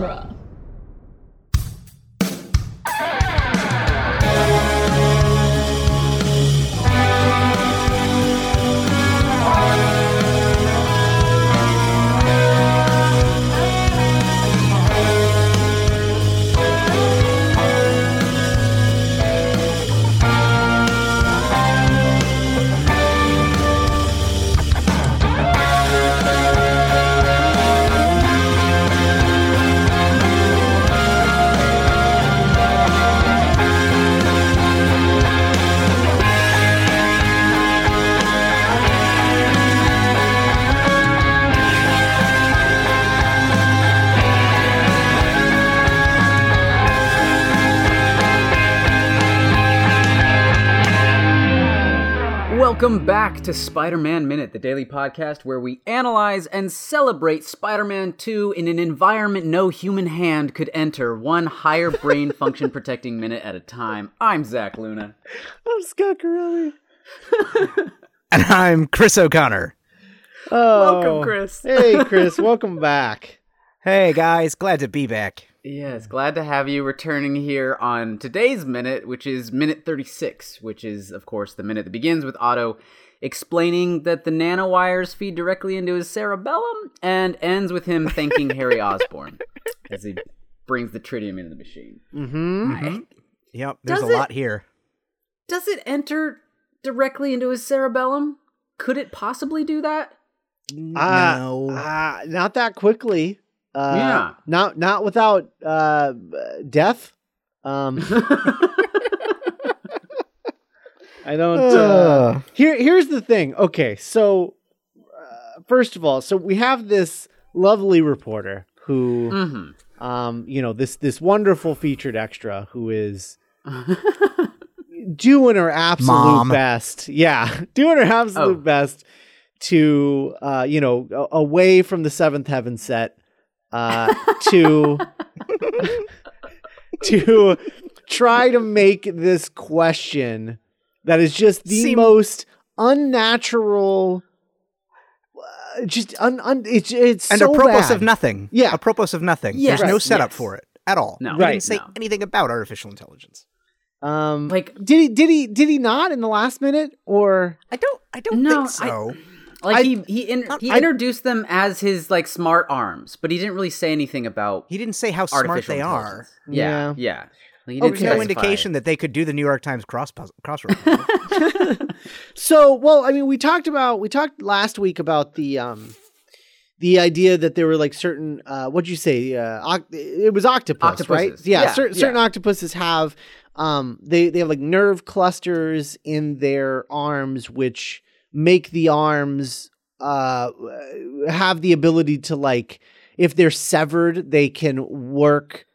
genre. Welcome back to Spider Man Minute, the daily podcast where we analyze and celebrate Spider Man 2 in an environment no human hand could enter, one higher brain function protecting minute at a time. I'm Zach Luna. I'm Scott Corelli. And I'm Chris O'Connor. Oh, Welcome, Chris. hey, Chris. welcome back. Hey guys, glad to be back. Yes, glad to have you returning here on today's minute, which is minute 36, which is, of course, the minute that begins with Otto explaining that the nanowires feed directly into his cerebellum and ends with him thanking Harry Osborn as he brings the tritium into the machine. Mm-hmm. Yep, there's Does a it- lot here. Does it enter directly into his cerebellum? Could it possibly do that? Uh, no. Uh, not that quickly. Uh, Yeah. Not not without uh, death. Um, I don't. Uh, here here's the thing. Okay, so uh, first of all, so we have this lovely reporter who, mm-hmm. um, you know, this this wonderful featured extra who is doing her absolute Mom. best. Yeah, doing her absolute Oh. best to, uh, you know, away from the seventh heaven set, uh, to to try to make this question that is just the Seem- most unnatural. uh, Just un, un it's it's and so apropos bad. of nothing. Yeah. Apropos of nothing. Yes. There's no setup Yes. for it at all. No. He Right. didn't say No. anything about artificial intelligence. Um, Like- did he did he did he not in the last minute or I don't I don't No, think so. Like I- he he, in, he I- introduced them as his like smart arms, but he didn't really say anything about he didn't say how smart they are. Yeah, Yeah. yeah. Like, he There's no indication that they could do the New York Times cross crossword. So, well, I mean, we talked about we talked last week about the um the idea that there were like certain uh what'd you say uh oct- it was octopus right yeah, Yeah, cer- yeah. certain octopuses have um they they have like nerve clusters in their arms which make the arms uh have the ability to like if they're severed they can work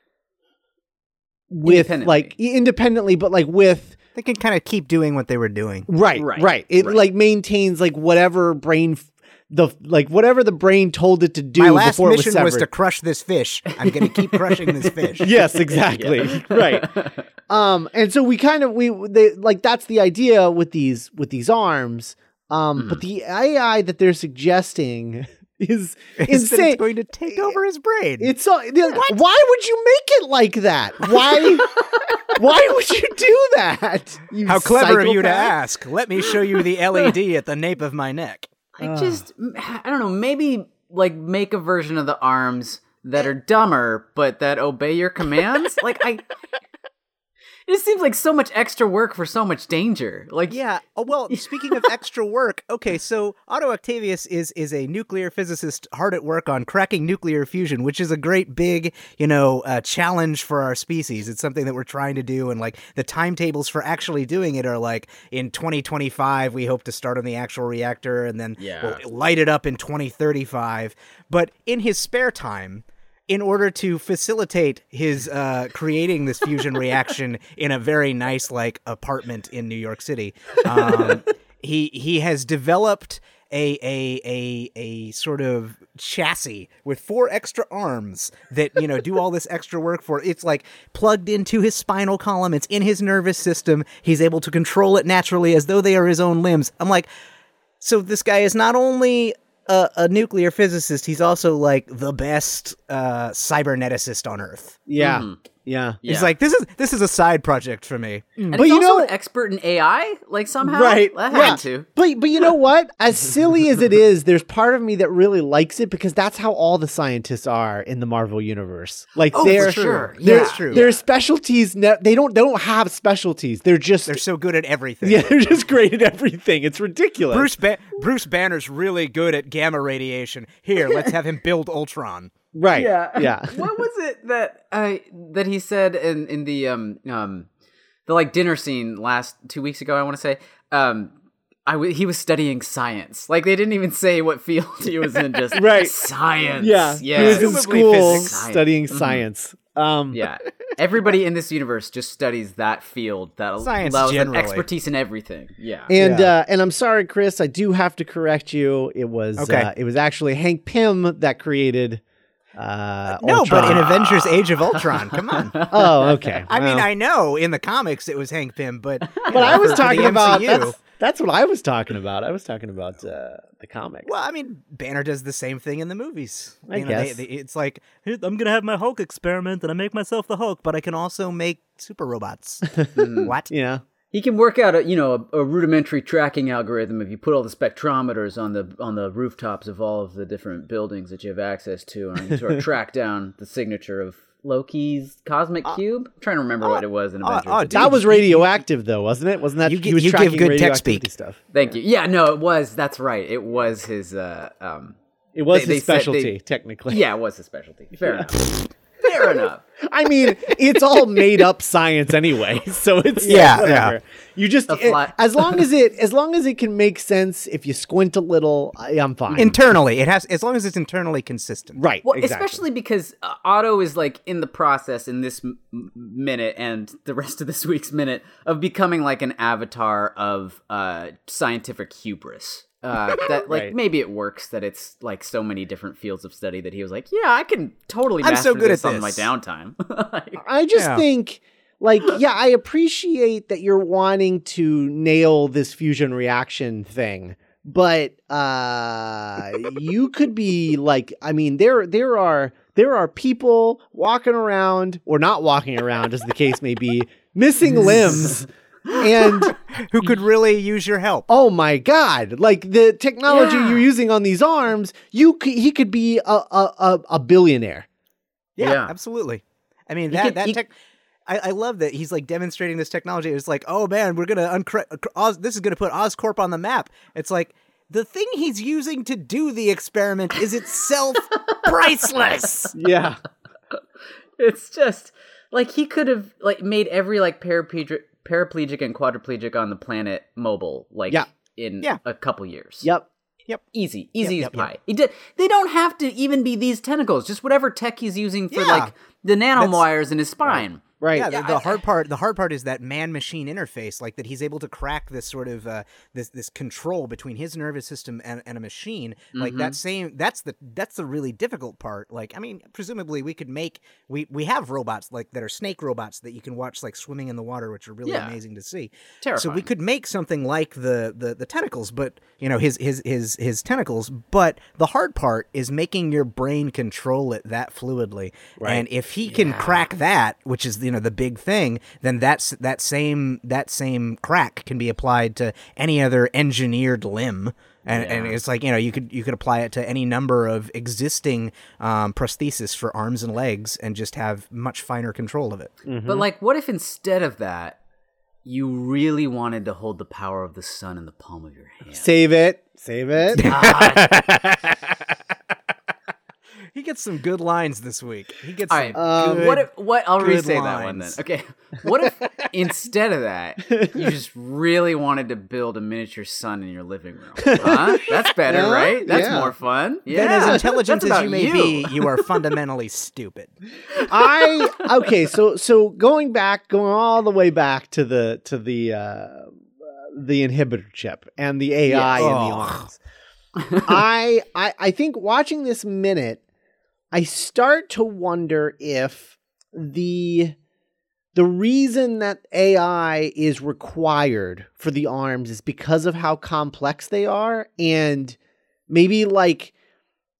with Independently. like independently but like with they can kind of keep doing what they were doing. Right, right. Right, It right. like maintains like whatever brain f- the like whatever the brain told it to do My last before it was mission severed. was, to crush this fish. I'm going to keep crushing this fish. yes, exactly. right. Um and so we kind of we they like that's the idea with these with these arms. Um but the AI that they're suggesting is Is that insane. it's going to take over his brain. It's so they're like, why would you make it like that? Why why would you do that? you How clever of you to ask. Let me show you the LED at the nape of my neck. I just I don't know, maybe like make a version of the arms that are dumber but that obey your commands. like I It just seems like so much extra work for so much danger. Like Yeah. Oh, well, speaking of extra work, okay, so Otto Octavius is is a nuclear physicist hard at work on cracking nuclear fusion, which is a great big, you know, uh, challenge for our species. It's something that we're trying to do, and like the timetables for actually doing it are like in 2025 we hope to start on the actual reactor, and then Yeah. we'll light it up in 2035. But in his spare time. In order to facilitate his uh, creating this fusion reaction in a very nice like apartment in New York City, um, he he has developed a a a a sort of chassis with four extra arms that you know do all this extra work for. It's like plugged into his spinal column. It's in his nervous system. He's able to control it naturally as though they are his own limbs. I'm like, so this guy is not only a, a nuclear physicist, he's also like the best uh, cyberneticist on Earth. Yeah. Mhm. Yeah. Yeah. He's like, this is this is a side project for me. Mm. and But he's you also know- an expert in AI, like somehow. Right. That yeah. had to. But but you know what? As silly as it is, there's part of me that really likes it because that's how all the scientists are in the Marvel universe. Like Oh, they're for sure. Their, Yeah. true. Their specialties ne- they don't they don't have specialties. They're just They're so good at everything. yeah, they're just great at everything. It's ridiculous. Bruce ba- Bruce Banner's really good at gamma radiation. Here, let's have him build Ultron. Right. Yeah. Yeah. what was it that uh, that he said in in the um um the like dinner scene last two weeks ago? I want to say um. I w- he was studying science. Like they didn't even say what field he was in. Just Right. science. Yeah. yeah. He was in school physics. studying Mhm. science. Um Yeah. Everybody in this universe just studies that field that Science allows them generally. expertise in everything. Yeah. And Yeah. uh, and I'm sorry, Chris. I do have to correct you. It was Okay. uh, it was actually Hank Pym that created. Uh, No, but in Ultron. Avengers: Age of Ultron, come on. oh, okay. I mean, I know in the comics it was Hank Pym, but but I was talking about MCU that's, that's what I was talking about. I was talking about uh, the comics. Well, I mean, Banner does the same thing in the movies. I You know, they- guess. they- it's like I'm gonna have my Hulk experiment, and I make myself the Hulk, but I can also make super robots. what? yeah. He can work out a you know a, a rudimentary tracking algorithm if you put all the spectrometers on the on the rooftops of all of the different buildings that you have access to, and you sort of track down the signature of Loki's cosmic cube. I'm trying to remember what it was in uh, Avengers. uh, Dude, That was radioactive, though, wasn't it? Wasn't that You he gi- was you give tracking good tech radioactivity speak. stuff? Thank you. Yeah, no, it was. That's right. It was his. Uh, um, It was They- they his they- specialty, technically. yeah, it was his specialty. Fair enough. Fair enough. I mean, it's all made up science anyway, so it's Yeah, whatever. yeah. You just it- as long as it as long as it can make sense. If you squint a little, I, I'm fine. Internally, it has as long as it's internally consistent. right, Well, exactly. especially because uh, Otto is like in the process in this m- m- minute and the rest of this week's minute of becoming like an avatar of uh, scientific hubris. Uh, that like Right. maybe it works that it's like so many different fields of study that he was like, yeah, I can totally I'm master so good this at on my downtime. Like, I just Yeah. think, like, yeah, I appreciate that you're wanting to nail this fusion reaction thing, but uh, you could be like, I mean, there there are there are people walking around or not walking around, as the case may be, missing limbs, and Who could really use your help? oh my god, like the technology Yeah. you're using on these arms, you c- he could be a a, a, a billionaire. Yeah, Yeah. absolutely. I mean He that could- that he- tech. I, I love that he's like demonstrating this technology. It's like, oh man, we're gonna uncre- Oz. This is gonna put Oscorp on the map. It's like the thing he's using to do the experiment is itself priceless. Yeah. it's just like he could have like made every like paraplegic paraplegic and quadriplegic on the planet mobile like Yeah. in Yeah. a couple years. Yep. Yep. Easy, easy Yep, as yep, pie. Did, they don't have to even be these tentacles. Just whatever tech he's using for Yeah. like the That's- nanowires in his spine. Right. Yeah, the, Yeah, the I- hard part. The hard part is that man-machine interface, like that he's able to crack this sort of uh, this this control between his nervous system and, and a machine. Like Mm-hmm. that same. That's the that's the really difficult part. Like I mean, presumably we could make we we have robots like that are snake robots that you can watch like swimming in the water, which are really Yeah. amazing to see. Terrifying. So we could make something like the, the the tentacles, but you know his his his his tentacles. But the hard part is making your brain control it that fluidly. Right. And if he can crack that, which is you know the big thing, then that's that same that same crack can be applied to any other engineered limb. And, and it's like you know you could you could apply it to any number of existing um, prosthesis for arms and legs and just have much finer control of it. But like, what if instead of that, you really wanted to hold the power of the sun in the palm of your hand? Save it. Save it. He gets some good lines this week. He gets All some right. Um, good, what if what I'll good re-say that one then. Okay. What if instead of that, you just really wanted to build a miniature sun in your living room? Huh? That's better, Yeah, right? That's yeah. more fun. Yeah. then as intelligent as you may be, you are fundamentally stupid. I okay, so so going back, going all the way back to the to the uh, the inhibitor chip and the AI Yes. in the Oh. arms. I I I think watching this minute, I start to wonder if the the reason that AI is required for the arms is because of how complex they are and maybe like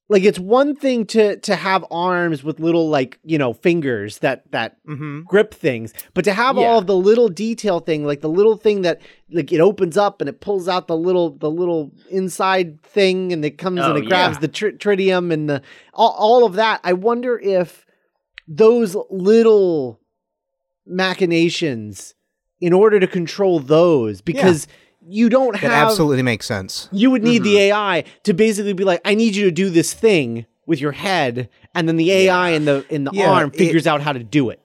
like it's one thing to to have arms with little like you know fingers that that Mm-hmm. grip things but to have Yeah. all of the little detail thing like the little thing that like it opens up and it pulls out the little the little inside thing and it comes Oh, and it grabs yeah. the tr- tritium and the all, all of that i wonder if those little machinations in order to control those because you don't have It absolutely makes sense. you would need the Mm-hmm. AI to basically be like, I need you to do this thing with your head, and then the AI in the in the Yeah, arm it- figures out how to do it.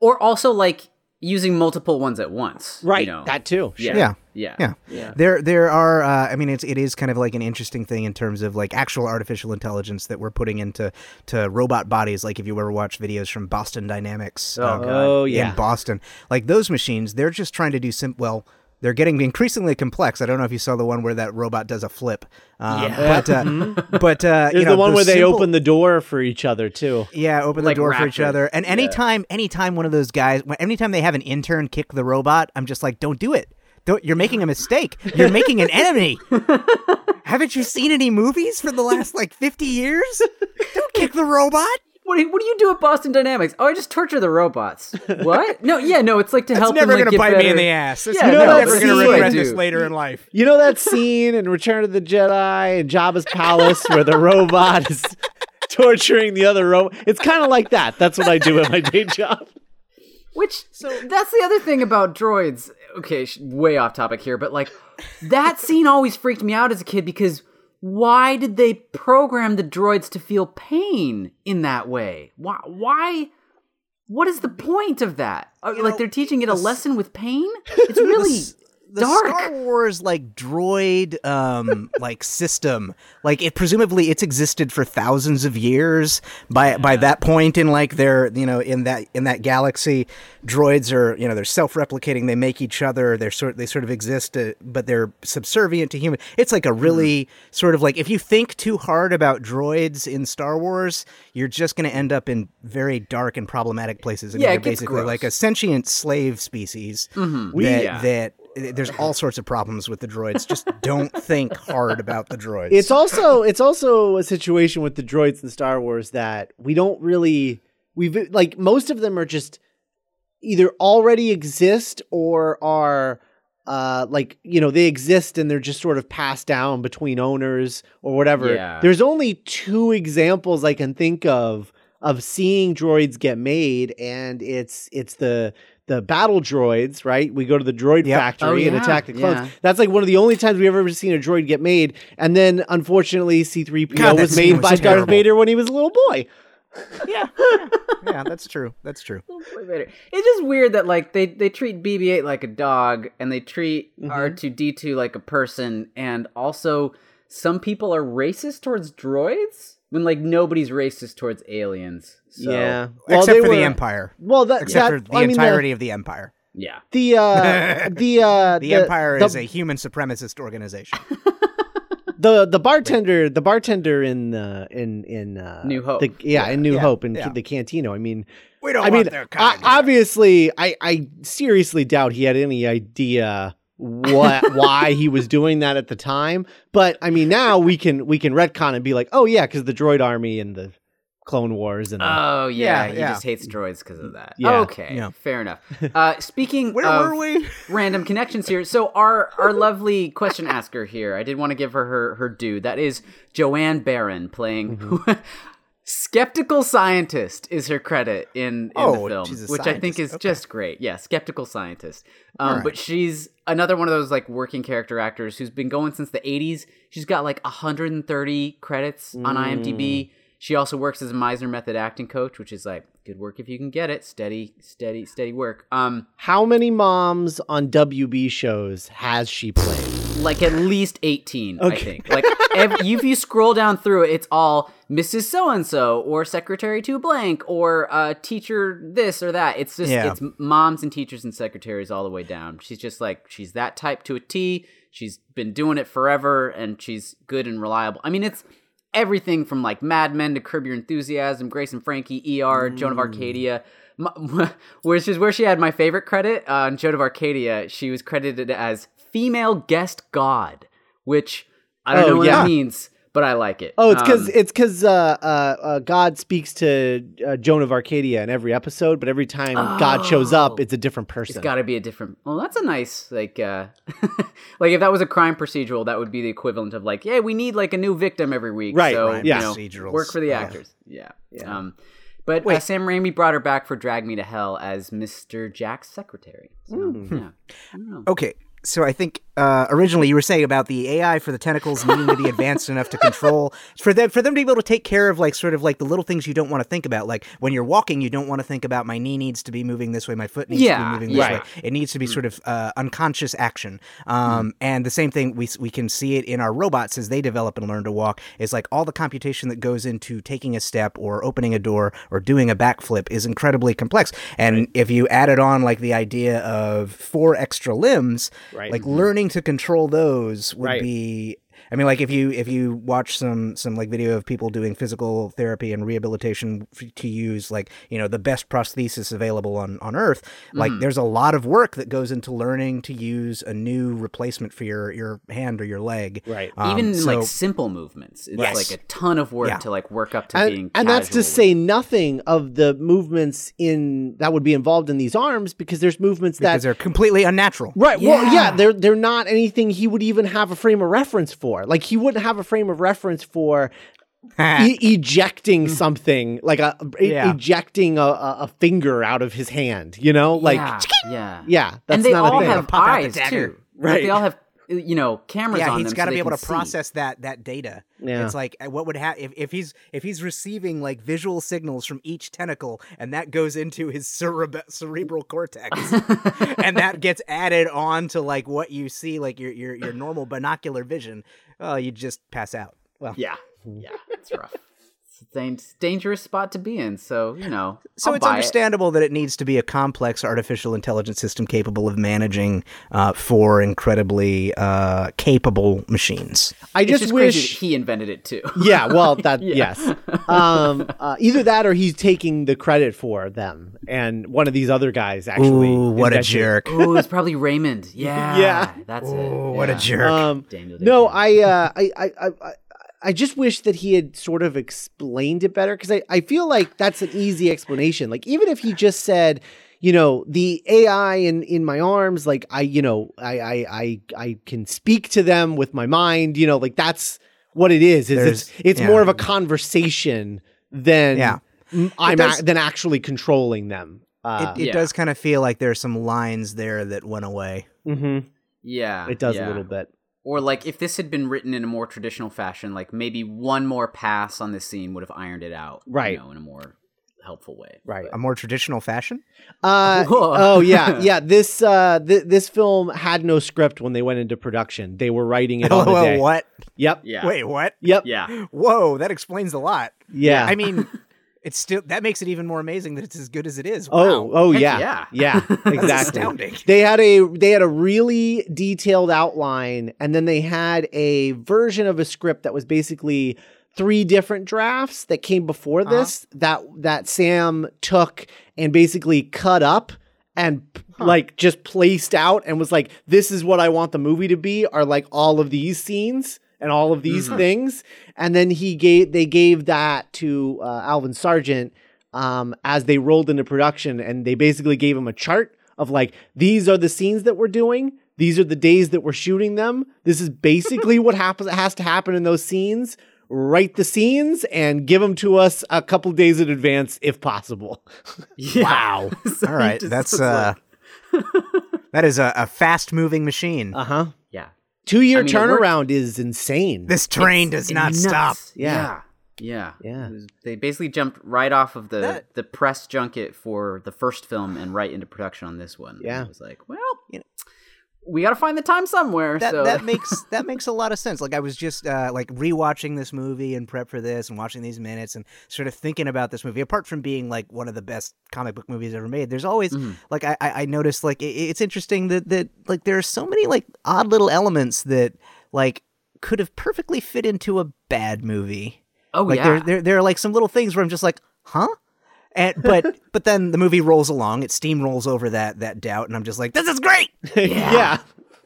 Or also like using multiple ones at once. you know? That too. yeah. Yeah. Yeah. Yeah. Yeah. There, there are. Uh, I mean, it's it is kind of like an interesting thing in terms of like actual artificial intelligence that we're putting into to robot bodies. Like if you ever watch videos from Boston Dynamics, Oh, uh, God. Oh in. Boston, like those machines, they're just trying to do sim. Well, they're getting increasingly complex. I don't know if you saw the one where that robot does a flip. Um, Yeah. But uh, but uh, you know, the one where they open the door for each other too. Yeah, open Like the door for each other. And Yeah. anytime, anytime one of those guys, when- anytime they have an intern kick the robot, I'm just like, don't do it. Don't, you're making a mistake. You're making an enemy. Haven't you seen any movies for the last like 50 years? Don't kick the robot. What do, you, what do you do at Boston Dynamics? Oh, I just torture the robots. What? no, yeah, no, it's like to It's help never them, like, gonna get bite me in the ass. It's Yeah, no, never that's gonna regret do. this later in life. You know that scene in Return of the Jedi and Jabba's palace where the robot is torturing the other robot? It's kind of like that. That's what I do at my day job. Which so that's the other thing about droids. Okay, way off topic here, but like that scene always freaked me out as a kid because why did they program the droids to feel pain in that way? Why? Why? What is the point of that? Like know, they're teaching it a lesson with pain? It's really the dark. Star Wars like droid um like system like it presumably it's existed for thousands of years by by that point in like their you know in that in that galaxy droids are you know they're self-replicating they make each other they're sort they sort of exist uh, but they're subservient to human it's like a really sort of like if you think too hard about droids in Star Wars you're just going to end up in very dark and problematic places I mean, Yeah, it they're gets basically gross. like a sentient slave species We- that, yeah. that there's all sorts of problems with the droids. Just don't think hard about the droids. It's also it's also a situation with the droids in Star Wars that we don't really we've like most of them are just either already exist or are uh like you know they exist and they're just sort of passed down between owners or whatever. Yeah. There's only two examples I can think of of seeing droids get made and it's it's the the battle droids, right? We go to the droid Yep. factory Oh, and attack the clones. yeah. That's like one of the only times we've ever seen a droid get made. And then, unfortunately, C3PO God, was made was by Darth terrible. Vader when he was a little boy. yeah, yeah, that's true. That's true. It's just weird that like they they treat BB-8 like a dog and they treat Mhm. R2D2 like a person, and also some people are racist towards droids when like nobody's racist towards aliens. So, Well, Except they for were- the Empire. Well, that, Except that for the I mean, entirety of the Empire. yeah. The uh, the uh, The, Empire the, is a human supremacist organization. the the bartender the bartender in uh, in in uh, New Hope. the, yeah, in New yeah, Hope in yeah. the Cantina. I mean, We don't I mean, their I, kind. here. obviously, I I seriously doubt he had any idea what why he was doing that at the time. But I mean, now we can we can retcon and be like, oh yeah, because the Droid Army and the Clone Wars and the, Oh yeah, Yeah, he yeah. just hates droids because of that. Yeah. Okay, Yeah. fair enough. Uh, speaking Where of were we? random connections here, so our our lovely question asker here, I did want to give her her her due. That is Joanne Baron playing. Mm-hmm. Skeptical scientist is her credit in, in Oh, the film, which I think is Okay. just great. Yeah, skeptical scientist. Um, Alright. But she's another one of those like working character actors who's been going since the '80s. She's got like 130 credits on Mm. IMDb. She also works as a Meisner Method acting coach, which is like good work if you can get it. Steady, steady, steady work. Um, how many moms on WB shows has she played? like at least 18, I Okay. think. Like ev if you scroll down through it, it's all Mrs. So and So or Secretary to blank or uh, teacher this or that. It's just Yeah. it's moms and teachers and secretaries all the way down. She's just like she's that type to a T. She's been doing it forever and she's good and reliable. I mean, it's everything from like Mad Men to Curb Your Enthusiasm, Grace and Frankie, ER, Joan of Arcadia. My, which is where she had my favorite credit uh, on Joan of Arcadia. She was credited as female guest god, which I don't Oh, know what yeah. that means, but I like it. Oh, it's because Um, it's because uh, uh, uh, God speaks to uh, Joan of Arcadia in every episode, but every time God shows up, Oh. it's a different person. It's got to be a different. Well, that's a nice like, uh like if that was a crime procedural, that would be the equivalent of like, yeah, we need like a new victim every week. Right, So, right, you yeah. know, work for the yeah. actors. Yeah. Um, but uh, Sam Raimi brought her back for Drag Me to Hell as Mr. Jack's secretary. So, Hmm. yeah. I don't know. Okay, so I think uh, originally you were saying about the AI for the tentacles needing to be advanced enough to control for them for them to be able to take care of like sort of like the little things you don't want to think about. Like when you're walking, you don't want to think about my knee needs to be moving this way, my foot needs to be moving this right. way. It needs to be sort of uh, unconscious action. Um, And the same thing we we can see it in our robots as they develop and learn to walk. Is like all the computation that goes into taking a step or opening a door or doing a backflip is incredibly complex. And if you added on like the idea of four extra limbs, Right. like learning to control those would Right. be I mean, like if you if you watch some some like video of people doing physical therapy and rehabilitation f- to use like you know the best prosthesis available on on Earth, like Mm-hmm. there's a lot of work that goes into learning to use a new replacement for your your hand or your leg. Right. Um, Even so- like simple movements, it's Yes. like a ton of work Yeah. to like work up to being. and, and that's to casual say nothing of the movements in that would be involved in these arms because there's movements because that they're completely unnatural. Right. Well, yeah, Yeah. they're they're not anything he would even have a frame of reference for. Like he wouldn't have a frame of reference for e- ejecting something, like a e- Yeah. ejecting a, a, a finger out of his hand. You know, like yeah, yeah. yeah, that's and they not all a thing. have Pop eyes too. Right. They all have you know cameras yeah, on he's them. got to so be able to see. process that that data. Yeah. It's like uh, what would happen if, if he's if he's receiving like visual signals from each tentacle, and that goes into his cereb- cerebral cortex, and that gets added on to like what you see, like your your your normal binocular vision. Oh, you just pass out. Well, Yeah, yeah, it's rough. It's a dan- dangerous spot to be in. So you know, So I'll it's buy it. understandable that it needs to be a complex artificial intelligence system capable of managing uh, four incredibly uh, capable machines. I It's just, just wish. crazy that he invented it too. yeah, well, that yes. Um, uh, either that or he's taking the credit for them, and one of these other guys actually. Ooh, what a invented- jerk! Oh, it's probably Raymond. Yeah, Yeah. that's it. Ooh, what a jerk! Um, Daniel no, Day-Lewis. I, uh, I, I, I, I- I just wish that he had sort of explained it better because I, I feel like that's an easy explanation. Like even if he just said, you know, the AI in in my arms, like I, you know, I, I, I, I can speak to them with my mind. You know, like that's what it is. Is it's There's- it's yeah. more of a conversation than Yeah. I'm does- ac- than actually controlling them. Uh, it it Yeah. does kind of feel like there's some lines there that went away. mhm. yeah, It does yeah. a little bit. Or like if this had been written in a more traditional fashion, like maybe one more pass on this scene would have ironed it out, right? you Right. know, in a more helpful way. Right. A more traditional fashion. Uh, oh yeah, yeah. This uh, th- this film had no script when they went into production. They were writing it on the LOL, day. what? Yep. Yeah. Wait, what? Yep. Yeah. Whoa, that explains a lot. Yeah. I mean, it's still that makes it even more amazing that it's as good as it is. oh, Wow. oh Heck yeah. yeah. Yeah. Exactly. They had a they had a really detailed outline, and then they had a version of a script that was basically three different drafts that came before Uh-huh. this that that Sam took and basically cut up and like just placed out and was like, "This is what I want the movie to be." Are like all of these scenes and all of these things, and then he gave they gave that to uh, Alvin Sargent um, as they rolled into production, and they basically gave him a chart of like, "These are the scenes that we're doing." These are the days that we're shooting them. This is basically what happens has to happen in those scenes. Write the scenes and give them to us a couple days in advance if possible. Yeah. Wow. So All he right, just that's uh, like- that is a, a fast moving machine. Uh huh. yeah. Two year I mean, turnaround is insane. this train does not Nuts. stop. Yeah. Yeah. Yeah. It was- they basically jumped right off of the That- the press junket for the first film and right into production on this one. And Yeah. It was like, well, You know- we got to find the time somewhere. That so that makes that makes a lot of sense. Like I was just uh, like rewatching this movie and prep for this and watching these minutes and sort of thinking about this movie. Apart from being like one of the best comic book movies ever made, there's always Mhm. like I, I I noticed like it, it's interesting that that like there are so many like odd little elements that like could have perfectly fit into a bad movie. oh Like yeah. there, there there are like some little things where I'm just like, huh? And but but then the movie rolls along, it steamrolls over that that doubt, and I'm just like, this is great. yeah.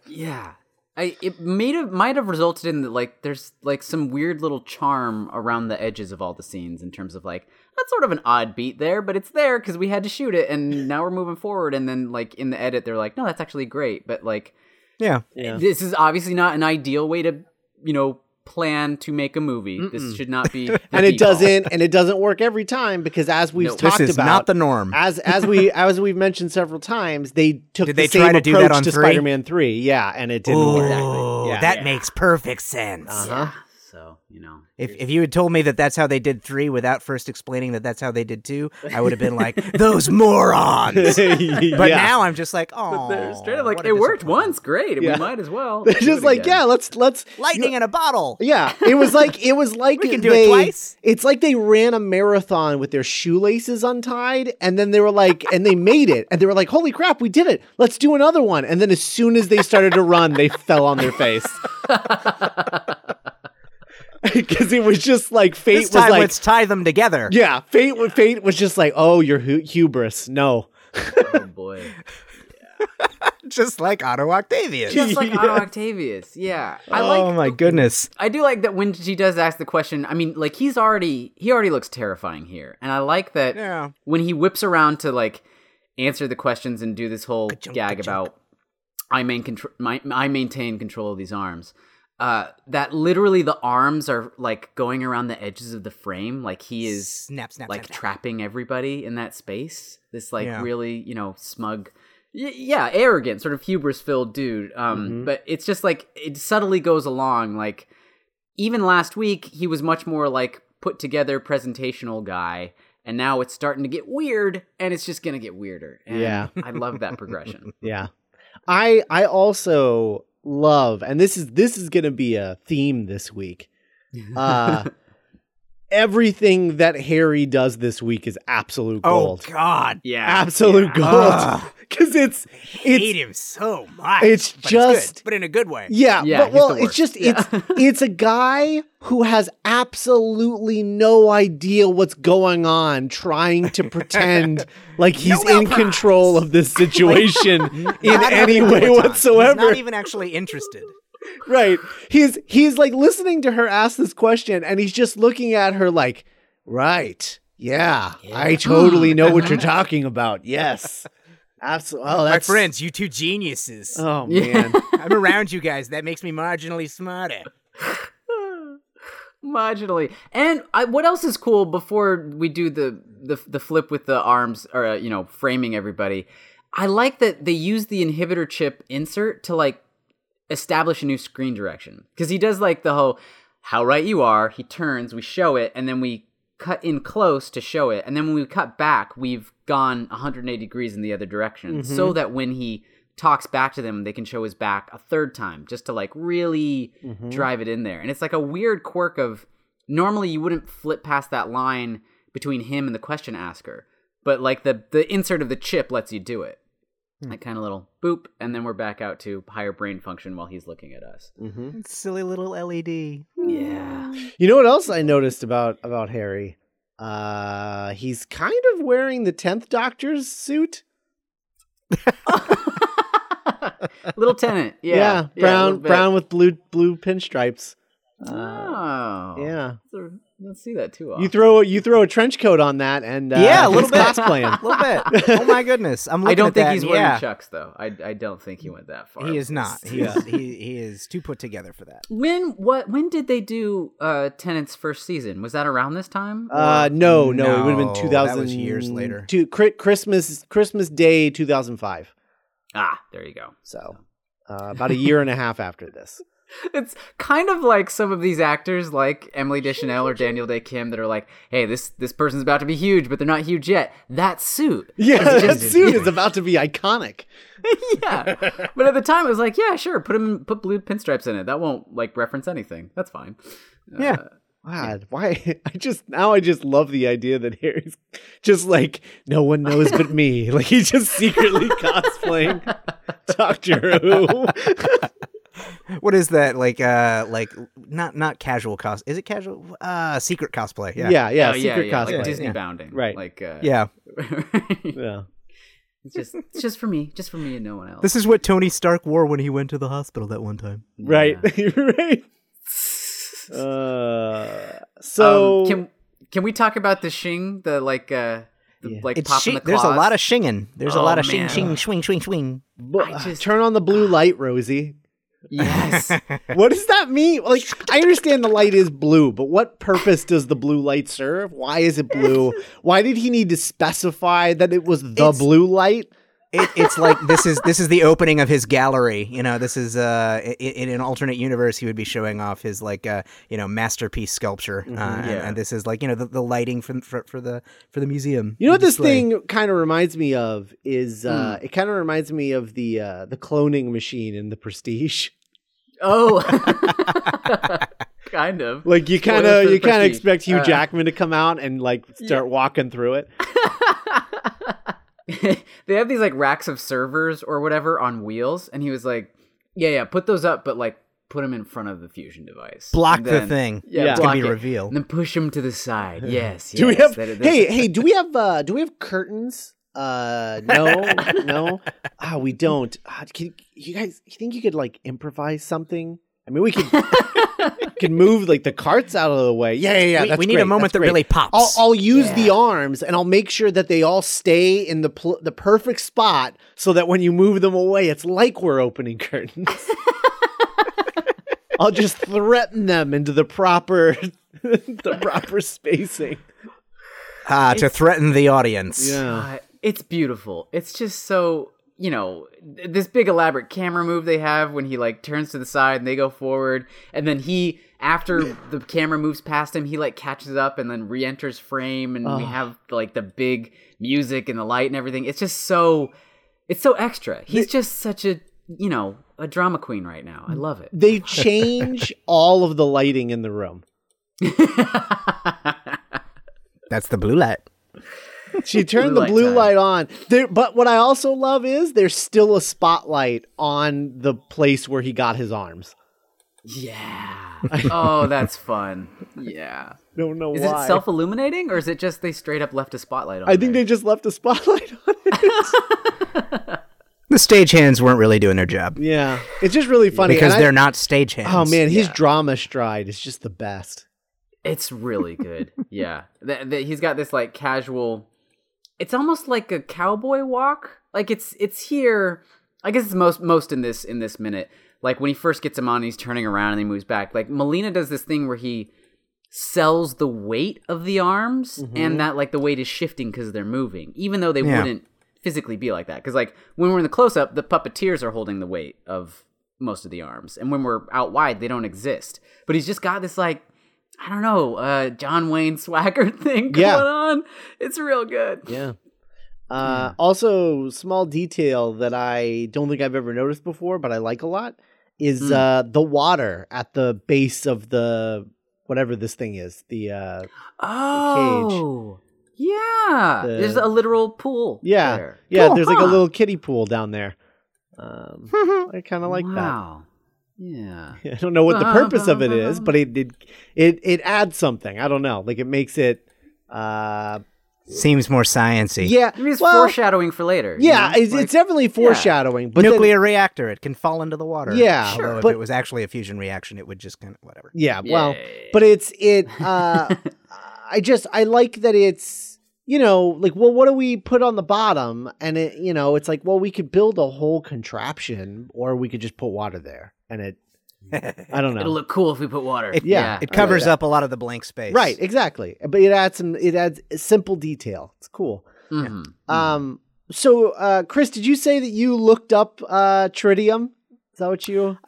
yeah. I it made have might have resulted in that like there's like some weird little charm around the edges of all the scenes in terms of like that's sort of an odd beat there, but it's there because we had to shoot it and now we're moving forward. And then like in the edit, they're like, no, that's actually great, but like Yeah. Yeah. this is obviously not an ideal way to you know plan to make a movie. This should not be, and it default. doesn't and it doesn't work every time because as we've No. talked This is about not the norm. as as we as we've mentioned several times they took Did the they same try to do approach that on to three? Spider-Man 3 yeah and it didn't work Oh, Yeah. that Yeah. makes perfect sense. Uh-huh. So you know, If if you had told me that that's how they did three without first explaining that that's how they did two, I would have been like, those morons. But Yeah. now I'm just like, oh, straight up like it worked once, great. Yeah. We might as well. they're just like again." yeah let's let's Lightning in a bottle. Yeah, it was like it was like We can do it they- twice. It's like they ran a marathon with their shoelaces untied, and then they were like, and they made it, and they were like, "Holy crap, we did it! Let's do another one!" And then as soon as they started to run, they fell on their face because it was just like fate This was like, let's tie them together. yeah, fate. wa- Fate was just like, "Oh, your hu- hubris, no." oh boy. Just like Otto Octavius. Just like Otto Octavius, yeah. I oh like. my goodness. I do like that when she does ask the question. I mean, like he's already he already looks terrifying here, and I like that Yeah. when he whips around to like answer the questions and do this whole Ka-chunk, gag ka-chunk. about I main control, my, I maintain control of these arms. Uh, that literally the arms are like going around the edges of the frame, like he is snap, snap, like snap, snap. trapping everybody in that space. This like Yeah. really you know smug, y- yeah, arrogant, sort of hubris filled dude. Um, Mhm. but it's just like it subtly goes along. Like even last week, he was much more like put together presentational guy. And now it's starting to get weird, and it's just gonna get weirder. And Yeah. I love that progression. Yeah. I I also love and this is this is going to be a theme this week. Uh everything that Harry does this week is absolute oh, gold. Oh. God. yeah, absolute yeah. gold. Cuz it's Hate it's him so much. it's but just- good, but in a good way. yeah, Yeah, but well, it's just Yeah. it's it's a guy who has absolutely no idea what's going on trying to pretend like he's Nobel in Prize. control of this situation in any way whatsoever. He's not even actually interested. Right. He's he's like listening to her ask this question and he's just looking at her like, "Right. Yeah. I totally know what you're talking about. Yes. Absolutely. Oh, My friends, you two geniuses. Oh Yeah. man. I'm around you guys. That makes me marginally smarter. marginally. And I, what else is cool before we do the the the flip with the arms or uh, you know framing everybody? I like that they use the inhibitor chip insert to like establish a new screen direction because he does like the whole how right you are. He turns, we show it, and then we cut in close to show it, and then when we cut back, we've gone 180 degrees in the other direction, mm-hmm. so that when he talks back to them, they can show his back a third time, just to like really mm-hmm. drive it in there. And it's like a weird quirk of normally you wouldn't flip past that line between him and the question asker, but like the the insert of the chip lets you do it. That kind of little boop, and then we're back out to higher brain function while he's looking at us. Mhm. Silly little LED. Yeah. You know what else I noticed about about Harry? Uh he's kind of wearing the 10th Doctor's suit. little Tennant. Yeah. Yeah, brown little bit. brown with blue blue pinstripes. Uh, Oh. yeah. So, Don't see that too often. You throw you throw a trench coat on that and uh, Yeah, a little bit. cosplaying. A little bit. Oh my goodness. I'm looking I don't at think that he's wearing yeah, chucks though. I, I don't think he went that far. He is not. He is he, he is too put together for that. When what when did they do uh Tennant's first season? Was that around this time? Uh, Or- no, no, it would have been 2000. that was years later. To Chri- Christmas, Christmas Day, 2005. ah, there you go. So, uh, about a year and a half after this. It's kind of like some of these actors, like Emily Deschanel or Daniel Dae Kim, that are like, "Hey, this this person's about to be huge, but they're not huge yet." That suit, Yeah, that just- suit is about to be iconic. yeah. But at the time, it was like, "Yeah, sure, put him put blue pinstripes in it. That won't like reference anything. That's fine." Yeah. Uh, God, why? I just now I just love the idea that Harry's just like no one knows but me. Like he's just secretly cosplaying Doctor Who. What is that like? Uh, like not not casual cos. Is it casual? Uh, secret cosplay. Yeah, Yeah. yeah, Oh, secret yeah, cosplay. like Disney Yeah. bounding, Right. Like, uh, Yeah. yeah. It's just it's just for me, just for me and no one else. This is what Tony Stark wore when he went to the hospital that one time. Right. right. Uh, so um, can can we talk about the shing? The like uh the, Yeah. like It's popping shing- the there's a lot of shinging. There's a Oh, lot of shing, man. shing, swing, swing, swing. just- turn on the blue light, Rosie. Yes. What does that mean? Like, I understand the light is blue, but what purpose does the blue light serve? Why is it blue? Why did he need to specify that it was the It's- blue light? It, it's like this is this is the opening of his gallery. You know, this is uh i- in, an alternate universe he would be showing off his like uh you know masterpiece sculpture. Uh, and, Yeah. and this is like you know the, the lighting for, for for the for the museum. You know what this display. thing kind of reminds me of is uh, it kind of reminds me of the uh, the cloning machine in the Prestige. oh. kind of. Like you kind of you kind of expect Hugh Uh, Jackman to come out and like start walking through it. they have these like racks of servers or whatever on wheels, and he was like, "Yeah, yeah, put those up, but like put them in front of the fusion device. block And the thing. Yeah, Yeah. it's gonna be it, revealed. and then push them to the side. Yes, Do we have that- that- Hey, hey, do we have uh do we have curtains? Uh no, no. Ah, we don't. Ah, can you guys you think you could like improvise something? I mean, we could could move like the carts out of the way. Yeah, yeah, yeah. we, that's we need great, a moment that's that great. really pops. I'll, I'll use the arms and I'll make sure that they all stay in the pl- the perfect spot so that when you move them away, it's like we're opening curtains. I'll just threaten them into the proper the proper spacing. Ah, to threaten the audience. Uh, it's beautiful. It's just so you know this big elaborate camera move they have when he like turns to the side and they go forward, and then he after the camera moves past him, he like catches up and then re-enters frame, and we Oh. have like the big music and the light and everything. It's just so it's so extra. He's just such a you know a drama queen right now. I love it. They change all of the lighting in the room. That's the blue light. She turned Blue the blue time. light on. There, but what I also love is there's still a spotlight on the place where he got his arms. yeah. Oh, that's fun. Yeah. Don't know Is why. it self illuminating or is it just they straight up left a spotlight on? I think there? they just left a spotlight on it. The stagehands weren't really doing their job yeah, it's just really funny because and they're not stagehands. Oh man, his Yeah. drama stride is just the best. It's really good. yeah. Th- th- he's got this like casual it's almost like a cowboy walk. Like it's it's here. I guess it's most most in this in this minute. Like when he first gets him on, he's turning around and he moves back. Like Molina does this thing where he sells the weight of the arms mm-hmm. and that like the weight is shifting because they're moving, even though they Yeah. wouldn't physically be like that. Because like when we're in the close up, the puppeteers are holding the weight of most of the arms, and when we're out wide, they don't exist. But he's just got this like I don't know, uh, John Wayne swagger thing going Yeah. on. It's real good. Yeah. Uh, Also, small detail that I don't think I've ever noticed before, but I like a lot is Hmm. uh, the water at the base of the whatever this thing is. The uh, Oh, yeah. The- There's a literal pool. yeah, there. yeah. Cool, there's like a little kiddie pool down there. Um, I kind of like that. Wow. Yeah. I don't know what the purpose of it ba, is, ba. but it, it it it adds something. I don't know. Like it makes it. Uh, Seems more sciency. yeah. I mean, it's well, foreshadowing for later. you Yeah, know? it's, Like- it's definitely foreshadowing. But then- Nuclear reactor. It can fall into the water. Yeah, Although Sure. if but- it was actually a fusion reaction, it would just kind of whatever. yeah, well, Yay. but it's it. Uh, I just I like that it's you know like well what do we put on the bottom and it you know it's like well we could build a whole contraption or we could just put water there and it I don't know It'll look cool if we put water. It- Yeah. It covers like that. up a lot of the blank space. right exactly but it adds some it adds simple detail it's cool Mhm. um so uh Chris did you say that you looked up uh tritium is that what you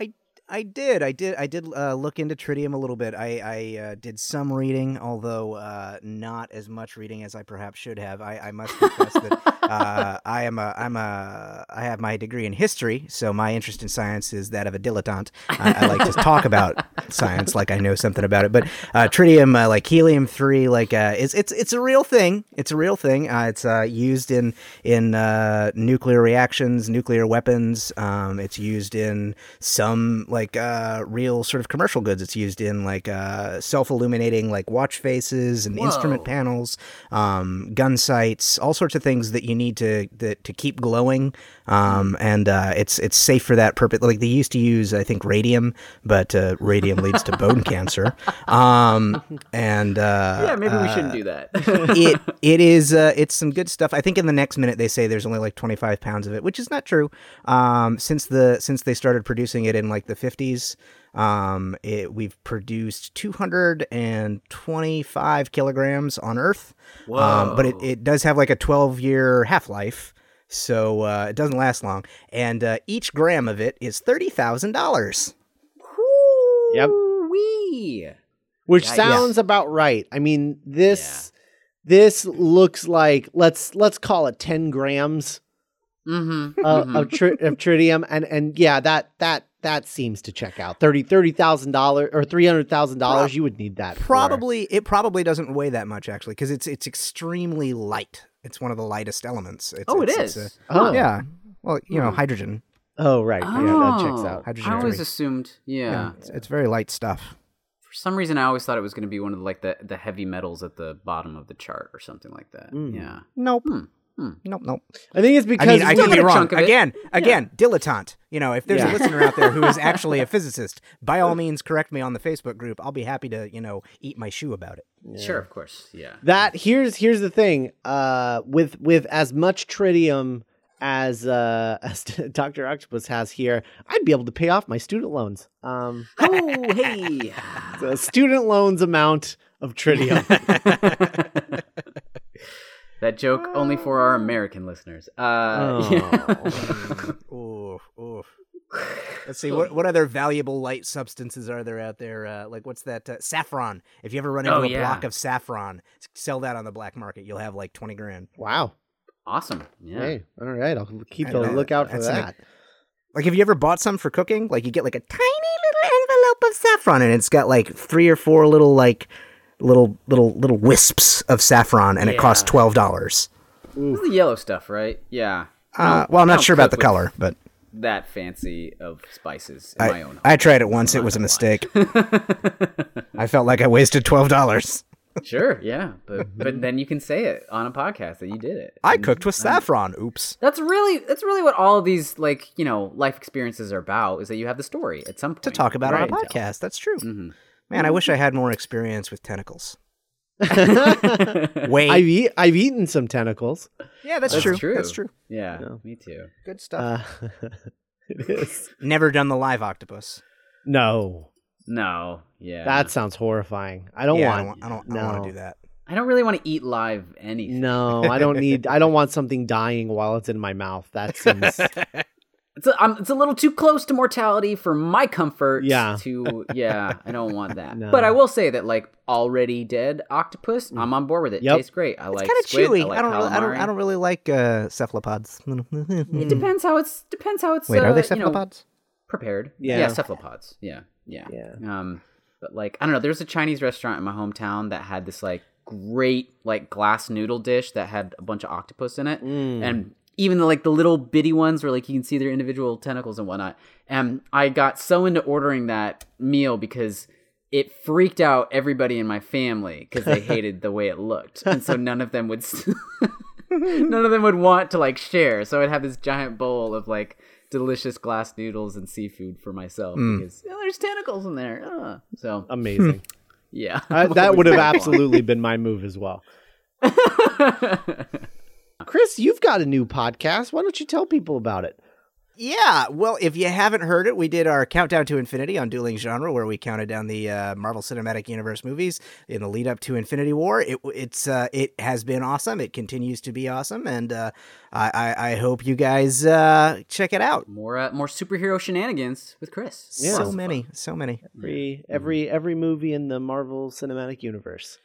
I did. I did. I did uh, look into tritium a little bit. I, I uh, did some reading, although uh, not as much reading as I perhaps should have. I, I must confess that uh, I am a I'm a I have my degree in history, so my interest in science is that of a dilettante. I, I like to talk about science like I know something about it. But uh, tritium, uh, like helium three, like uh, it's it's it's a real thing. It's a real thing. Uh, it's uh, used in in uh, nuclear reactions, nuclear weapons. Um, it's used in some like uh, real sort of commercial goods. It's used in like uh, self-illuminating like watch faces and instrument panels, um, gun sights, all sorts of things that you need to that, to keep glowing. Um, and uh, it's it's safe for that purpose. Like they used to use, I think, radium, but uh, radium leads to bone cancer. Um, and uh, yeah, maybe we shouldn't uh, do that. it it is uh, it's some good stuff. I think in the next minute they say there's only like 25 pounds of it, which is not true. Um, since the since they started producing it in like the 50s, um, it, we've produced 225 kilograms on Earth. Um, but it, it does have like a 12 year half life. So uh, it doesn't last long, and uh, each gram of it is thirty thousand dollars. Yep. Wee. which Yeah, yeah. sounds about right. I mean, this this looks like let's let's call it ten grams Mm-hmm. uh, of, tri- of tritium, and and yeah, that that that seems to check out thirty thirty thousand dollars or three hundred thousand dollars. You would need that. for- Probably it probably doesn't weigh that much actually because it's it's extremely light. It's one of the lightest elements. It's, Oh, it it's- is. it's Oh. yeah. Well, you know, Hmm. hydrogen. Oh right, yeah, that checks Oh, out. Hydrogen I always three. assumed, yeah. Yeah, it's, it's very light stuff. For some reason, I always thought it was going to be one of the, like the the heavy metals at the bottom of the chart or something like that. Mm. Yeah. Nope. Hmm. Hmm. Nope. Nope. I think it's because I mean, I still could be wrong. chunk of it. Again, again, dilettante. You know, if there's Yeah. a listener out there who is actually a physicist, by all means, correct me on the Facebook group. I'll be happy to, you know, eat my shoe about it. Sure, of course. Yeah. that here's here's the thing. Uh, with with as much tritium as uh as Doctor Octopus has here, I'd be able to pay off my student loans. Um, oh, hey. the student loans amount of tritium. That joke only for our American listeners. Uh, Oh. yeah. oof, oof. Let's see what what other valuable light substances are there out there? Uh, like what's that uh, saffron? If you ever run into Oh, a yeah. block of saffron, sell that on the black market. You'll have like twenty grand. wow. awesome. Yeah. Hey, all right. I'll keep I a know. lookout for That's an- that. Like, have you ever bought some for cooking? Like, you get like a tiny little envelope of saffron, and it's got like three or four little like little little little wisps of saffron, and it costs twelve dollars. The yellow stuff, right? Yeah. Uh, well, I'm not sure about the color, but That fancy of spices in my I, own. I tried it once. It was a mistake. I felt like I wasted twelve dollars. sure, yeah, but but then you can say it on a podcast that you did it. I cooked with saffron. Oops. That's really that's really what all of these like you know life experiences are about is that you have the story at some point To talk about on a podcast. That's true. Mhm. Man, I wish I had more experience with tentacles. Wait. I've eat, I've eaten some tentacles. yeah, that's, That's true. true. That's true. Yeah, No. me too. Good stuff. Uh, it is. Never done the live octopus. No, No, yeah, that sounds horrifying. I don't yeah, want. I don't. I don't, want to do that. I don't really want to eat live anything. No, I don't need. I don't want something dying while it's in my mouth. That seems. It's a, I'm, it's a little too close to mortality for my comfort. Yeah. To yeah, I don't want that. No. But I will say that like already dead octopus, I'm on board with it. Yep. Tastes great. I like Kind of chewy. I, like I don't. Really, I don't. I don't really like uh, cephalopods. It depends how it's depends how it's. Wait, uh, are they you know, cephalopods? prepared. Yeah. yeah, cephalopods. Yeah, yeah, Yeah. Um, but like I don't know. There's a Chinese restaurant in my hometown that had this like great like glass noodle dish that had a bunch of octopus in it, Mm. and even the like the little bitty ones where like you can see their individual tentacles and whatnot. And I got so into ordering that meal because it freaked out everybody in my family because they hated the way it looked, and so none of them would. none of them would want to like share. So I'd have this giant bowl of like delicious glass noodles and seafood for myself because oh, there's tentacles in there. Ah. So Amazing. yeah, Uh, that would have absolutely been my move as well. Chris, you've got a new podcast. Why don't you tell people about it? Yeah, well, if you haven't heard it, we did our countdown to infinity on Dueling Genre, where we counted down the uh, Marvel Cinematic Universe movies in the lead up to Infinity War. It it's uh, it has been awesome. It continues to be awesome, and uh, I, I I hope you guys uh, check it out. more uh, more superhero shenanigans with Chris. Yeah. So many, so many. Every every every movie in the Marvel Cinematic Universe.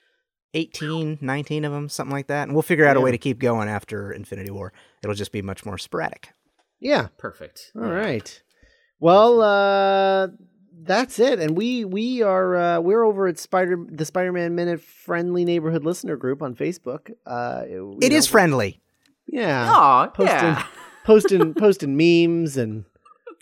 18, 19 of them, something like that. And we'll figure out a way to keep going after Infinity War. It'll just be much more sporadic. Yeah. Perfect. All right. Well, uh that's it. And we we are uh we're over at Spider the Spider-Man Minute Friendly Neighborhood Listener Group on Facebook. Uh you It is know, friendly. Yeah. Aw, Posting yeah. posting posting memes and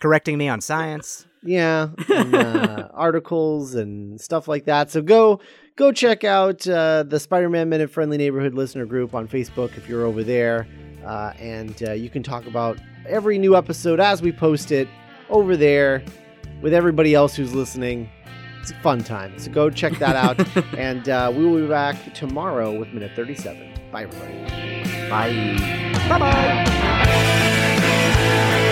correcting me on science. Yeah, and, uh, articles and stuff like that. So go go check out uh, the Spider-Man Minute Friendly Neighborhood Listener Group on Facebook if you're over there, uh, and uh, you can talk about every new episode as we post it over there with everybody else who's listening. It's a fun time. So go check that out, and uh, we will be back tomorrow with Minute 37. Bye, everybody. Bye. Bye bye.